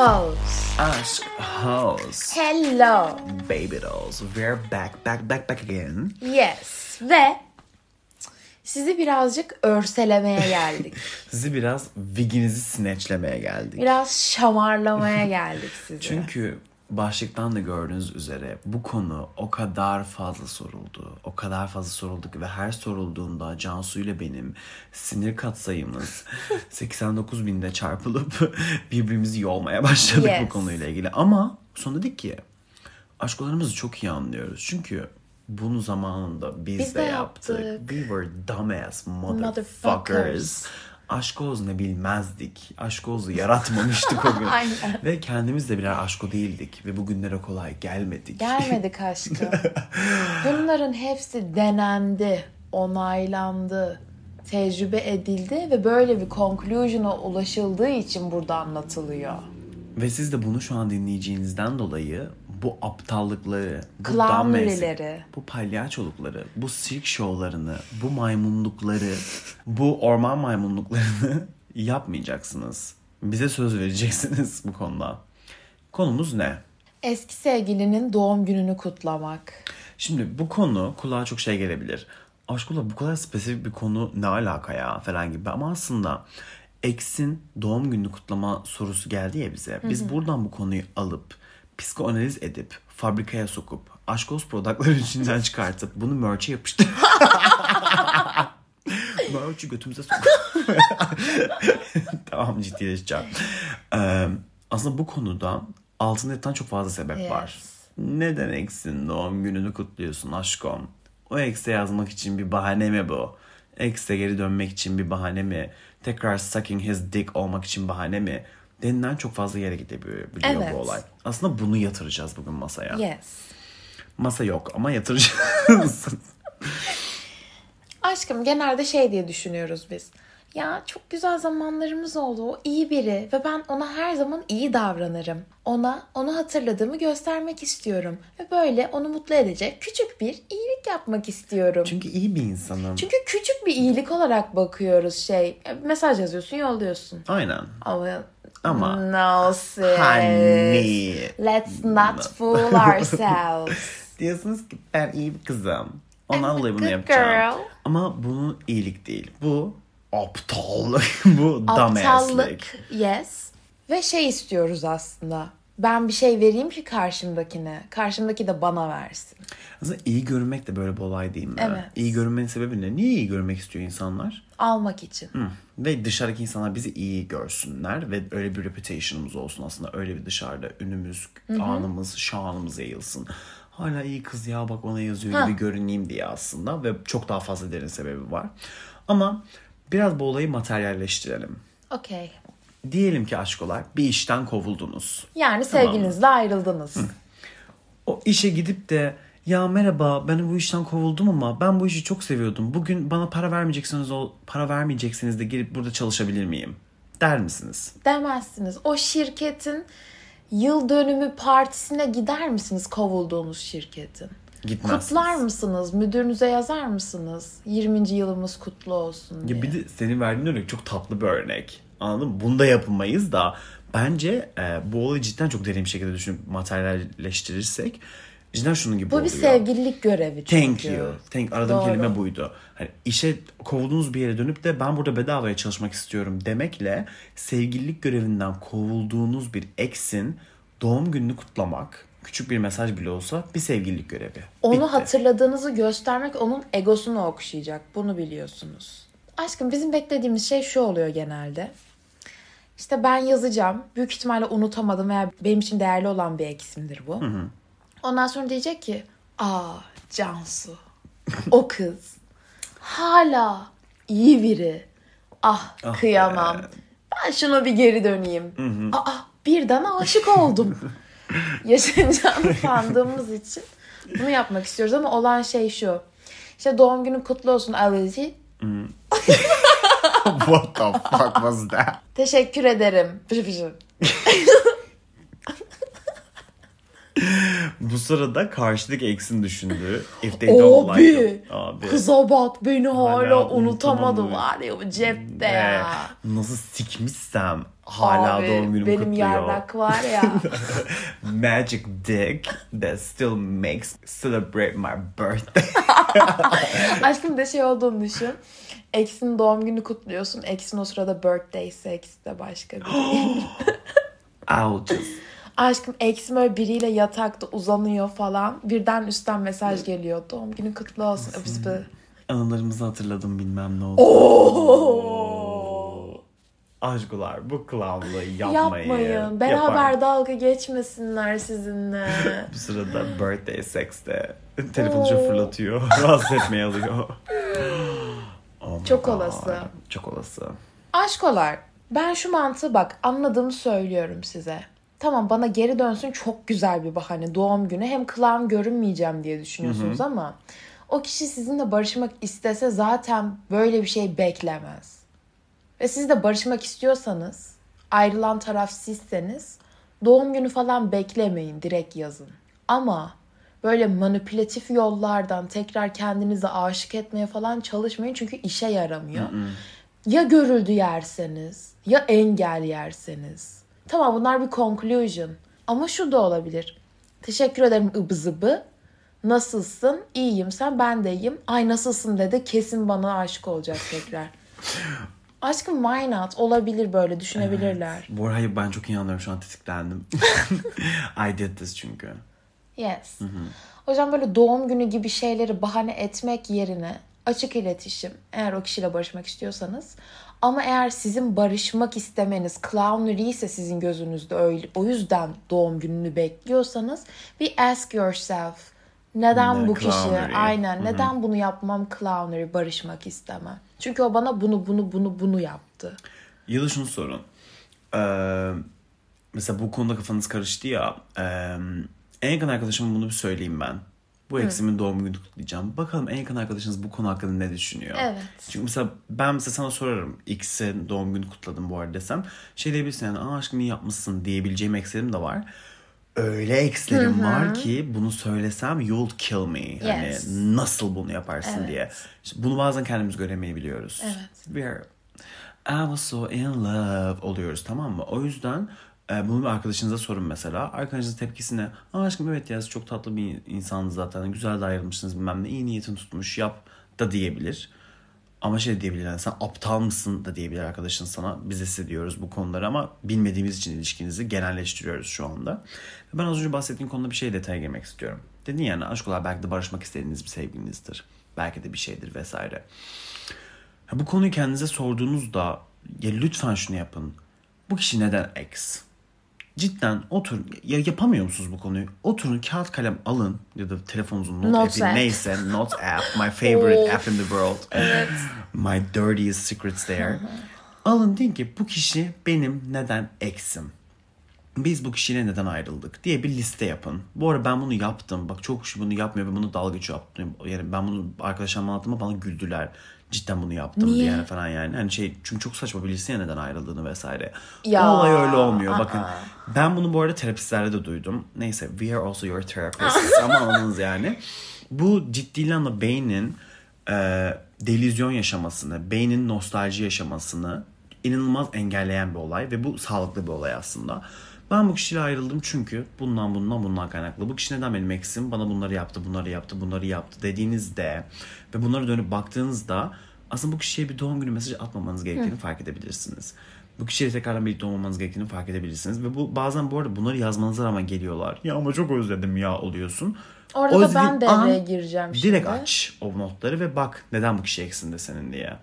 hoes. Aşk House. Hello. Baby dolls. We're back, back, back, back again. Yes. Ve sizi birazcık örselemeye geldik. Sizi biraz wiginizi snatchlemeye geldik. Biraz şamarlamaya geldik sizi. Çünkü başlıktan da gördüğünüz üzere bu konu o kadar fazla soruldu. O kadar fazla soruldu ki ve her sorulduğunda Cansu ile benim sinir katsayımız 89 binde çarpılıp birbirimizi yolmaya başladık Yes. bu konuyla ilgili. Ama sonra dedik ki aşklarımızı çok iyi anlıyoruz. Çünkü bunu zamanında biz, Biz de de yaptık. yaptık. We were dumbass motherfuckers. Motherfuckers. Aşk oğuz ne bilmezdik. Aşk oğuzu yaratmamıştık o gün. Aynen. Ve kendimiz de birer aşko değildik. Ve bugünlere kolay gelmedik. Gelmedik aşkım. Bunların hepsi denendi, onaylandı, tecrübe edildi ve böyle bir conclusion'a ulaşıldığı için burada anlatılıyor. Ve siz de bunu şu an dinleyeceğinizden dolayı bu aptallıkları, bu mürileri. bu palyaçolukları, bu sirk şovlarını, bu maymunlukları, bu orman maymunluklarını yapmayacaksınız. Bize söz vereceksiniz bu konuda. Konumuz ne? Eski sevgilinin doğum gününü kutlamak. Şimdi bu konu kulağa çok şey gelebilir. Aşkula bu kadar spesifik bir konu ne alaka ya falan gibi. Ama aslında X'in doğum gününü kutlama sorusu geldi ya bize. Biz buradan bu konuyu alıp psikoanaliz edip fabrikaya sokup aşkoz productları içinden çıkartıp bunu merch'e yapıştır. Merch'ü götümüze sok. tamam ciddileşeceğim. Ee, aslında bu konuda altında yatan çok fazla sebep Yes. var. Neden X'in doğum gününü kutluyorsun aşkım? O X'e yazmak için bir bahane mi bu? X'e geri dönmek için bir bahane mi? Tekrar sucking his dick olmak için bahane mi? Denilen çok fazla yere gidebiliyor Evet. bu olay. Aslında bunu yatıracağız bugün masaya. Yes. Masa yok ama yatıracağız. Aşkım genelde şey diye düşünüyoruz biz. Ya çok güzel zamanlarımız oldu. O iyi biri ve ben ona her zaman iyi davranırım. Ona onu hatırladığımı göstermek istiyorum ve böyle onu mutlu edecek küçük bir iyilik yapmak istiyorum. Çünkü iyi bir insanım. Çünkü küçük bir iyilik olarak bakıyoruz şey. Mesaj yazıyorsun, yolluyorsun. Aynen. Ama Ama- no sis. Honey. Let's not fool ourselves. Diyorsunuz ki ben iyi bir kızım. Ondan I'm a dolayı bunu yapacağım. girl. Ama bu iyilik değil. Bu aptallık. bu dumbasslik. Aptallık, yes. Ve şey istiyoruz aslında. Ben bir şey vereyim ki karşımdakine. Karşımdaki de bana versin. Aslında iyi görünmek de böyle bir olay değil mi? Evet. İyi görünmenin sebebi ne? Niye iyi görmek istiyor insanlar? Almak için. Hı. Ve dışarıdaki insanlar bizi iyi görsünler ve öyle bir reputation'ımız olsun aslında. Öyle bir dışarıda ünümüz, anımız, şanımız yayılsın. Hala iyi kız ya bak ona yazıyor gibi görüneyim diye aslında ve çok daha fazla derin sebebi var. Ama biraz bu olayı materyalleştirelim. Okey. Diyelim ki aşkolar bir işten kovuldunuz. Yani sevgilinizle ayrıldınız. O işe gidip de ya merhaba ben bu işten kovuldum ama ben bu işi çok seviyordum. Bugün bana para vermeyeceksiniz o para vermeyeceksiniz de gelip burada çalışabilir miyim? Der misiniz? Demezsiniz. O şirketin yıl dönümü partisine gider misiniz kovulduğunuz şirketin? Gitmezsiniz. Kutlar mısınız? Müdürünüze yazar mısınız? 20. yılımız kutlu olsun diye. Ya bir de senin verdiğin örnek çok tatlı bir örnek. Anladın mı? Bunu da yapamayız da bence e, bu olayı cidden çok derin bir şekilde düşünüp materyalleştirirsek cidden şunun gibi Bu oluyor. bir sevgililik görevi çünkü. Thank you. Thank, aradığım Doğru. kelime buydu. Hani işe kovulduğunuz bir yere dönüp de ben burada bedavaya çalışmak istiyorum demekle sevgililik görevinden kovulduğunuz bir ex'in doğum gününü kutlamak küçük bir mesaj bile olsa bir sevgililik görevi. Onu Bitti. hatırladığınızı göstermek onun egosunu okşayacak. Bunu biliyorsunuz. Aşkım bizim beklediğimiz şey şu oluyor genelde. İşte ben yazacağım. Büyük ihtimalle unutamadım veya benim için değerli olan bir eksimdir bu. Ondan sonra diyecek ki aa Cansu o kız hala iyi biri. Ah, Ah kıyamam. be. Ben şuna bir geri döneyim. Aa birden aşık oldum. Yaşanacağını sandığımız için bunu yapmak istiyoruz ama olan şey şu. İşte doğum günün kutlu olsun Alici. What the fuck was that? Teşekkür ederim. Pışı pışı. Bu sırada karşıdaki eksin düşündüğü if they don't like Abi, you. Abi. kıza bak beni hala unutamadı var ya cepte ya. Nasıl sikmişsem hala Abi, doğum günümü benim kutluyor. yarrak var ya. Magic dick that still makes celebrate my birthday. Aşkım de şey olduğunu düşün. Ex'in doğum günü kutluyorsun. Ex'in o sırada birthday sex de başka bir. Ouches. Aşkım Ex'im öyle biriyle yatakta uzanıyor falan. Birden üstten mesaj geliyor. Doğum günü kutlu olsun. Öpüs öpüs. Anılarımızı hatırladım bilmem ne oldu. Oo. Aşkolar bu clownlığı yapmayın. Yapmayın. Beraber Yapar. dalga geçmesinler sizinle. Bu sırada birthday sex'te telefonu şöyle fırlatıyor. Rahatsız etmeye alıyor. Oh Çok God. olası. Çok olası. Aşkolar, ben şu mantığı bak anladığımı söylüyorum size. Tamam bana geri dönsün çok güzel bir bahane doğum günü. Hem clown görünmeyeceğim diye düşünüyorsunuz ama o kişi sizinle barışmak istese zaten böyle bir şey beklemez. Ve siz de barışmak istiyorsanız, ayrılan taraf sizseniz doğum günü falan beklemeyin, direkt yazın. Ama böyle manipülatif yollardan tekrar kendinizi aşık etmeye falan çalışmayın çünkü işe yaramıyor. Ya görüldü yerseniz, ya engel yerseniz. Tamam bunlar bir conclusion. Ama şu da olabilir. Teşekkür ederim ıbı zıbı. Nasılsın? İyiyim sen ben de iyiyim. Ay nasılsın dedi kesin bana aşık olacak tekrar. Aşkım why not? Olabilir böyle düşünebilirler. Bu arada hayır, ben çok iyi anlıyorum şu an tetiklendim. I did this çünkü. Yes. O yüzden böyle doğum günü gibi şeyleri bahane etmek yerine açık iletişim eğer o kişiyle barışmak istiyorsanız ama eğer sizin barışmak istemeniz clownery ise sizin gözünüzde öyle o yüzden doğum gününü bekliyorsanız bir ask yourself neden Ne bu kişi clownery? aynen neden bunu yapmam clownery barışmak istemem. Çünkü o bana bunu bunu bunu bunu yaptı. Ya da şunu sorun. Ee, mesela bu konuda kafanız karıştı ya. e, en yakın arkadaşıma bunu bir söyleyeyim ben. Bu eksimin doğum günü kutlayacağım. Bakalım en yakın arkadaşınız bu konu hakkında ne düşünüyor? Evet. Çünkü mesela ben mesela sana sorarım. X'in doğum günü kutladım bu arada desem. Şey diyebilirsin yani Aa, aşkım iyi yapmışsın diyebileceğim ekslerim de var. Öyle ekslerim var ki bunu söylesem you'll kill me. Yes. Hani nasıl bunu yaparsın Evet. diye. İşte bunu bazen kendimiz göremeyebiliyoruz. Evet. We are I was so in love oluyoruz tamam mı? O yüzden bunu bir arkadaşınıza sorun mesela. Arkadaşınızın tepkisi ne? Aa aşkım evet ya çok tatlı bir insansınız zaten. Güzel de ayrılmışsınız bilmem ne. İyi niyetin tutmuş yap da diyebilir. Ama şey diyebilir yani sen aptal mısın da diyebilir arkadaşın sana. Biz hissediyoruz bu konuları ama bilmediğimiz için ilişkinizi genelleştiriyoruz şu anda. Ben az önce bahsettiğim konuda bir şey detaya girmek istiyorum. Dedin yani aşkolar belki de barışmak istediğiniz bir sevgilinizdir. Belki de bir şeydir vesaire. Bu konuyu kendinize sorduğunuzda ya lütfen şunu yapın. Bu kişi neden ex? Cidden oturun. Ya yapamıyor musunuz bu konuyu? Oturun kağıt kalem alın ya da telefonunuzun not Notes app'i app. neyse not app my favorite app in the world. My dirtiest secrets there. alın deyin ki bu kişi benim neden ex'im? Biz bu kişiyle neden ayrıldık diye bir liste yapın. Bu arada ben bunu yaptım. Bak çok kişi bunu yapmıyor ve bunu dalga geçiyor. Yani ben bunu arkadaşlarıma anlattığımda bana güldüler. Cidden bunu yaptım Niye? diye falan yani. Hani şey çünkü çok saçma bilirsin ya neden ayrıldığını vesaire. Ya, O olay öyle olmuyor. aa. Bakın ben bunu bu arada terapistlerde de duydum. Neyse we are also your therapists ama anladınız yani. Bu ciddi anlamda beynin e, delüzyon yaşamasını, beynin nostalji yaşamasını inanılmaz engelleyen bir olay ve bu sağlıklı bir olay aslında. Ben bu kişiyle ayrıldım çünkü bundan bundan bundan kaynaklı. Bu kişi neden benim eksim? Bana bunları yaptı, bunları yaptı, bunları yaptı dediğinizde ve bunlara dönüp baktığınızda aslında bu kişiye bir doğum günü mesajı atmamanız gerektiğini fark edebilirsiniz. Bu kişiyle tekrardan birlikte olmamanız gerektiğini fark edebilirsiniz. Ve bu bazen bu arada bunları yazmanıza rağmen geliyorlar. Ya ama çok özledim ya oluyorsun. Orada O da ben devreye gireceğim şimdi. Direkt aç o notları ve bak neden bu kişi eksinde senin diye.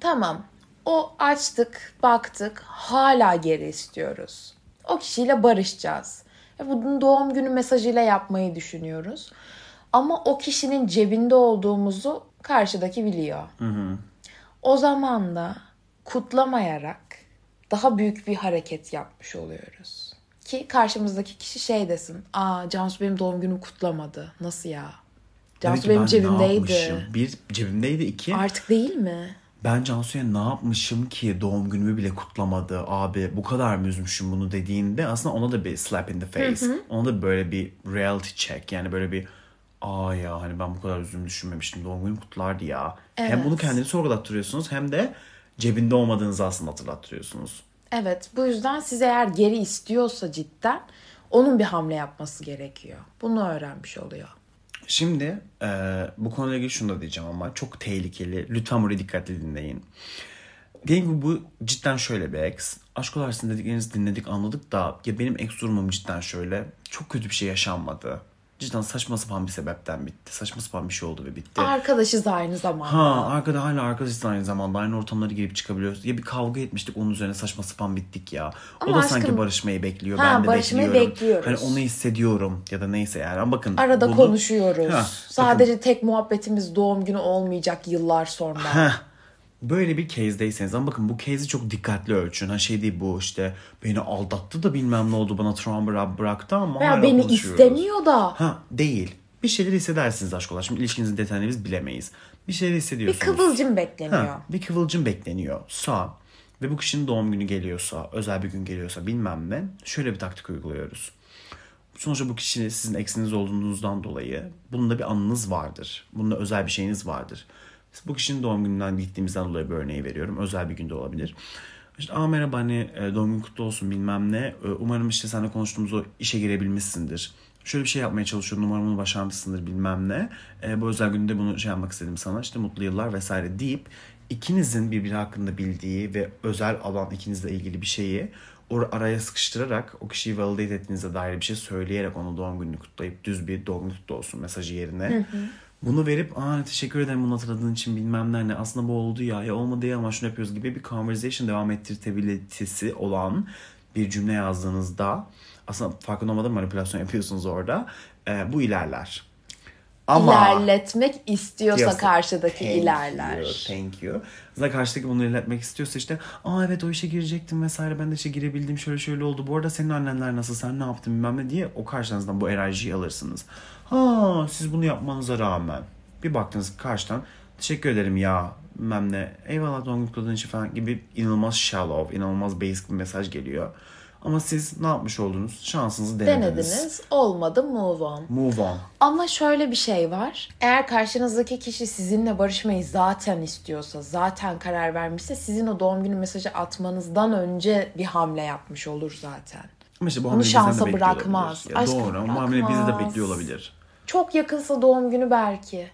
Tamam. O açtık, baktık, hala geri istiyoruz. O kişiyle barışacağız. Ve bunun doğum günü mesajıyla yapmayı düşünüyoruz. Ama o kişinin cebinde olduğumuzu karşıdaki biliyor. O zaman da kutlamayarak daha büyük bir hareket yapmış oluyoruz. Ki karşımızdaki kişi şey desin. Aa Cansu benim doğum günümü kutlamadı. Nasıl ya? Cansu benim cebimdeydi. Bir cebimdeydi iki. Artık değil mi? Ben Cansu'ya ne yapmışım ki doğum günümü bile kutlamadı abi bu kadar mı üzmüşüm bunu dediğinde aslında ona da bir slap in the face. Ona da böyle bir reality check yani böyle bir aa ya hani ben bu kadar üzüldüğümü düşünmemiştim doğum günüm kutlardı ya. Hem Evet. bunu kendini sorgulattırıyorsunuz hem de cebinde olmadığınızı aslında hatırlattırıyorsunuz. Evet bu yüzden siz eğer geri istiyorsa cidden onun bir hamle yapması gerekiyor. Bunu öğrenmiş oluyor. Şimdi e, bu konuyla ilgili şunu da diyeceğim ama çok tehlikeli. Lütfen burayı dikkatli dinleyin. Diyelim ki bu cidden şöyle bir ex. Aşk olarsın dediklerinizi dinledik anladık da ya benim ex durumum cidden şöyle. Çok kötü bir şey yaşanmadı. Cidden saçma sapan bir sebepten bitti. Saçma sapan bir şey oldu ve bitti. Arkadaşız aynı zamanda. Ha arkada hala arkadaşız aynı zamanda aynı ortamlara girip çıkabiliyoruz. Ya bir kavga etmiştik onun üzerine saçma sapan bittik ya. o Ama da aşkım- sanki barışmayı bekliyor. Ha, ben de barışmayı bekliyorum. bekliyoruz. Hani onu hissediyorum ya da neyse yani. Ama bakın. Arada bunu- konuşuyoruz. Ha, Sadece tek muhabbetimiz doğum günü olmayacak yıllar sonra. Heh. Böyle bir case'deyseniz ama bakın bu case'i çok dikkatli ölçün. Ha şey değil bu işte beni aldattı da bilmem ne oldu bana travma bıra- bıraktı ama hala beni istemiyor da. Ha değil. Bir şeyler hissedersiniz aşk olarak. Şimdi ilişkinizin detayını biz bilemeyiz. Bir şeyler Bir hissediyorsunuz. kıvılcım bekleniyor. Ha, bir kıvılcım bekleniyorsa ve bu kişinin doğum günü geliyorsa, özel bir gün geliyorsa bilmem ne şöyle bir taktik uyguluyoruz. Sonuçta bu kişi sizin eksiniz olduğunuzdan dolayı bununla bir anınız vardır. Bununla özel bir şeyiniz vardır. Bu kişinin doğum gününden gittiğimizden dolayı bir örneği veriyorum. Özel bir günde olabilir. İşte aa merhaba hani e, doğum günün kutlu olsun bilmem ne. E, Umarım işte seninle konuştuğumuz o işe girebilmişsindir. Şöyle bir şey yapmaya çalışıyorum. Umarım bunu başarmışsındır bilmem ne. E, bu özel günde bunu şey yapmak istedim sana. İşte mutlu yıllar vesaire deyip ikinizin birbiri hakkında bildiği ve özel alan ikinizle ilgili bir şeyi araya sıkıştırarak o kişiyi validate ettiğinize dair bir şey söyleyerek onu doğum gününü kutlayıp düz bir doğum günü kutlu olsun mesajı yerine bunu verip aa teşekkür ederim bunu hatırladığın için bilmem ne ne aslında bu oldu ya ya olmadı ya ama şunu yapıyoruz gibi bir conversation devam ettirtebilitesi olan bir cümle yazdığınızda aslında farkında olmadan manipülasyon yapıyorsunuz orada Ee, bu ilerler. Ama İlerletmek istiyorsa Diyorsa, karşıdaki thank ilerler. You, thank you. Zaten karşıdaki bunu ilerletmek istiyorsa işte aa evet o işe girecektim vesaire ben de işe girebildim şöyle şöyle oldu. Bu arada senin annenler nasıl sen ne yaptın bilmem ne diye o karşınızdan bu enerjiyi alırsınız. Ha siz bunu yapmanıza rağmen bir baktınız karşıdan teşekkür ederim ya bilmem ne eyvallah doğum kutladığın için falan gibi inanılmaz shallow inanılmaz basic bir mesaj geliyor. Ama siz ne yapmış oldunuz? Şansınızı denediniz. Denediniz. Olmadı move on. Move on. Ama şöyle bir şey var. Eğer karşınızdaki kişi sizinle barışmayı zaten istiyorsa, zaten karar vermişse sizin o doğum günü mesajı atmanızdan önce bir hamle yapmış olur zaten. Ama işte bu hamle şansa bırakmaz. Ya doğru ama bu hamle bizde de bırakmaz. bekliyor olabilir. Çok yakınsa doğum günü belki.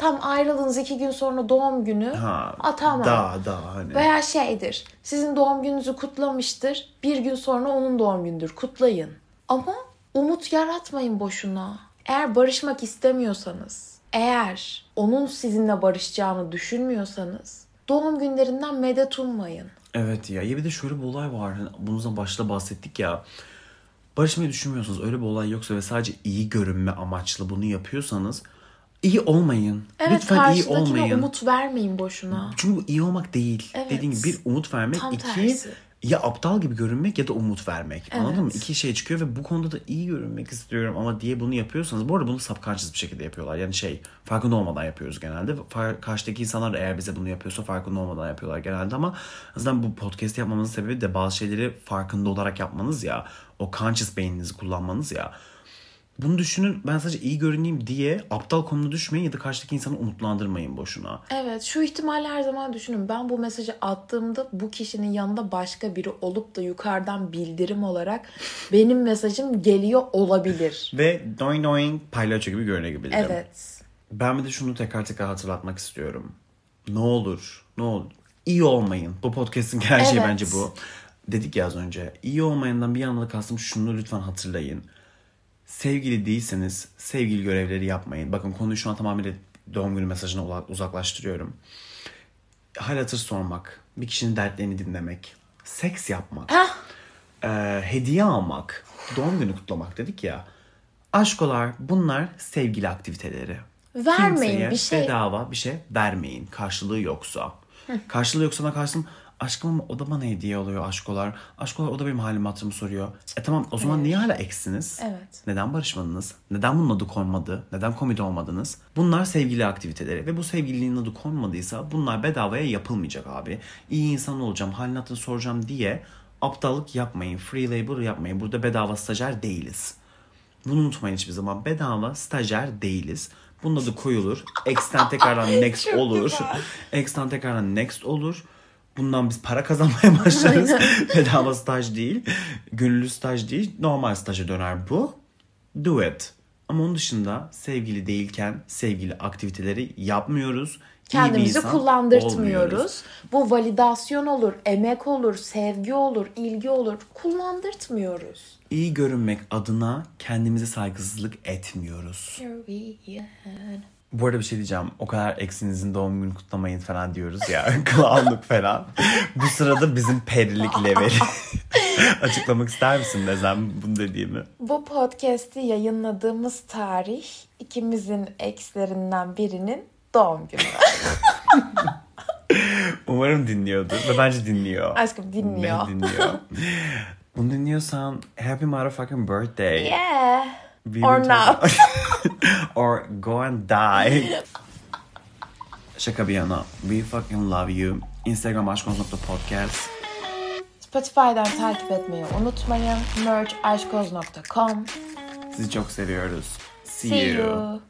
Tam ayrılığınız iki gün sonra doğum günü Ha, atamam. Daha daha hani. Veya şeydir. Sizin doğum gününüzü kutlamıştır. Bir gün sonra onun doğum gündür. Kutlayın. Ama umut yaratmayın boşuna. Eğer barışmak istemiyorsanız, eğer onun sizinle barışacağını düşünmüyorsanız doğum günlerinden medet ummayın. Evet ya. Ya bir de şöyle bir olay var. Hani bundan başta bahsettik ya. Barışmayı düşünmüyorsunuz. Öyle bir olay yoksa ve sadece iyi görünme amaçlı bunu yapıyorsanız iyi olmayın. Evet Lütfen iyi olmayın. umut vermeyin boşuna. Çünkü iyi olmak değil. Evet. Dediğim gibi bir umut vermek. Tam iki tersi. ya aptal gibi görünmek ya da umut vermek. Anladın mı? Evet. İki şey çıkıyor ve bu konuda da iyi görünmek istiyorum ama diye bunu yapıyorsanız. Bu arada bunu subconscious bir şekilde yapıyorlar. Yani şey farkında olmadan yapıyoruz genelde. Far- Karşıdaki insanlar da eğer bize bunu yapıyorsa farkında olmadan yapıyorlar genelde ama azından bu podcast yapmamızın sebebi de bazı şeyleri farkında olarak yapmanız ya. O conscious beyninizi kullanmanız ya. Bunu düşünün ben sadece iyi görüneyim diye aptal konuna düşmeyin ya da karşıdaki insanı umutlandırmayın boşuna. Evet şu ihtimali her zaman düşünün. Ben bu mesajı attığımda bu kişinin yanında başka biri olup da yukarıdan bildirim olarak benim mesajım geliyor olabilir. Ve doing doing palyaço gibi görünebilirim. Evet. Ben bir de şunu tekrar tekrar hatırlatmak istiyorum. Ne olur, ne olur. İyi olmayın. Bu podcast'in her şeyi Evet. bence bu. Dedik ya az önce. İyi olmayandan bir anda kastım şunu lütfen hatırlayın. Sevgili değilseniz sevgili görevleri yapmayın. Bakın konuyu şu an tamamıyla doğum günü mesajına uzaklaştırıyorum. Hal hatır sormak, bir kişinin dertlerini dinlemek, seks yapmak, e, hediye almak, doğum günü kutlamak dedik ya. Aşkolar bunlar sevgili aktiviteleri. Vermeyin Kimseye bir şey. bedava bir şey vermeyin karşılığı yoksa. Karşılığı yoksa da karşılığım Aşkım o da bana hediye oluyor aşkolar. Aşkolar o da benim halim hatırımı soruyor. E tamam o zaman niye hala eksiniz? Evet. Neden barışmadınız? Neden bunun adı konmadı? Neden komedi olmadınız? Bunlar sevgili aktiviteleri ve bu sevgililiğin adı konmadıysa bunlar bedavaya yapılmayacak abi. İyi insan olacağım, halini hatırını soracağım diye aptallık yapmayın, free labor yapmayın. Burada bedava stajyer değiliz. Bunu unutmayın hiçbir zaman. Bedava stajyer değiliz. Bunun adı koyulur. X'ten tekrardan next olur. X'ten tekrardan next olur. Bundan biz para kazanmaya başlarız. Bedava staj değil. Gönüllü staj değil. Normal staja döner bu. Do it. Ama onun dışında sevgili değilken sevgili aktiviteleri yapmıyoruz. Kendimizi insan olmuyoruz. kullandırtmıyoruz. Bu validasyon olur, emek olur, sevgi olur, ilgi olur. Kullandırtmıyoruz. İyi görünmek adına kendimize saygısızlık etmiyoruz. Bu arada bir şey diyeceğim. O kadar eksinizin doğum günü kutlamayın falan diyoruz ya. Clownluk falan. Bu sırada bizim perilik leveli. Açıklamak ister misin Nezem bunu dediğimi? Bu podcast'i yayınladığımız tarih ikimizin ekslerinden birinin doğum günü. Umarım dinliyordur ve bence dinliyor. Aşkım dinliyor. Ne dinliyor? Bunu dinliyorsan happy motherfucking birthday. Yeah. We Or not. Or go and die. Şaka bir yana. We fucking love you. Instagram aşkons.podcast. Spotify'dan takip etmeyi unutmayın. merchaşkoz.com Sizi çok seviyoruz. See, See you. you.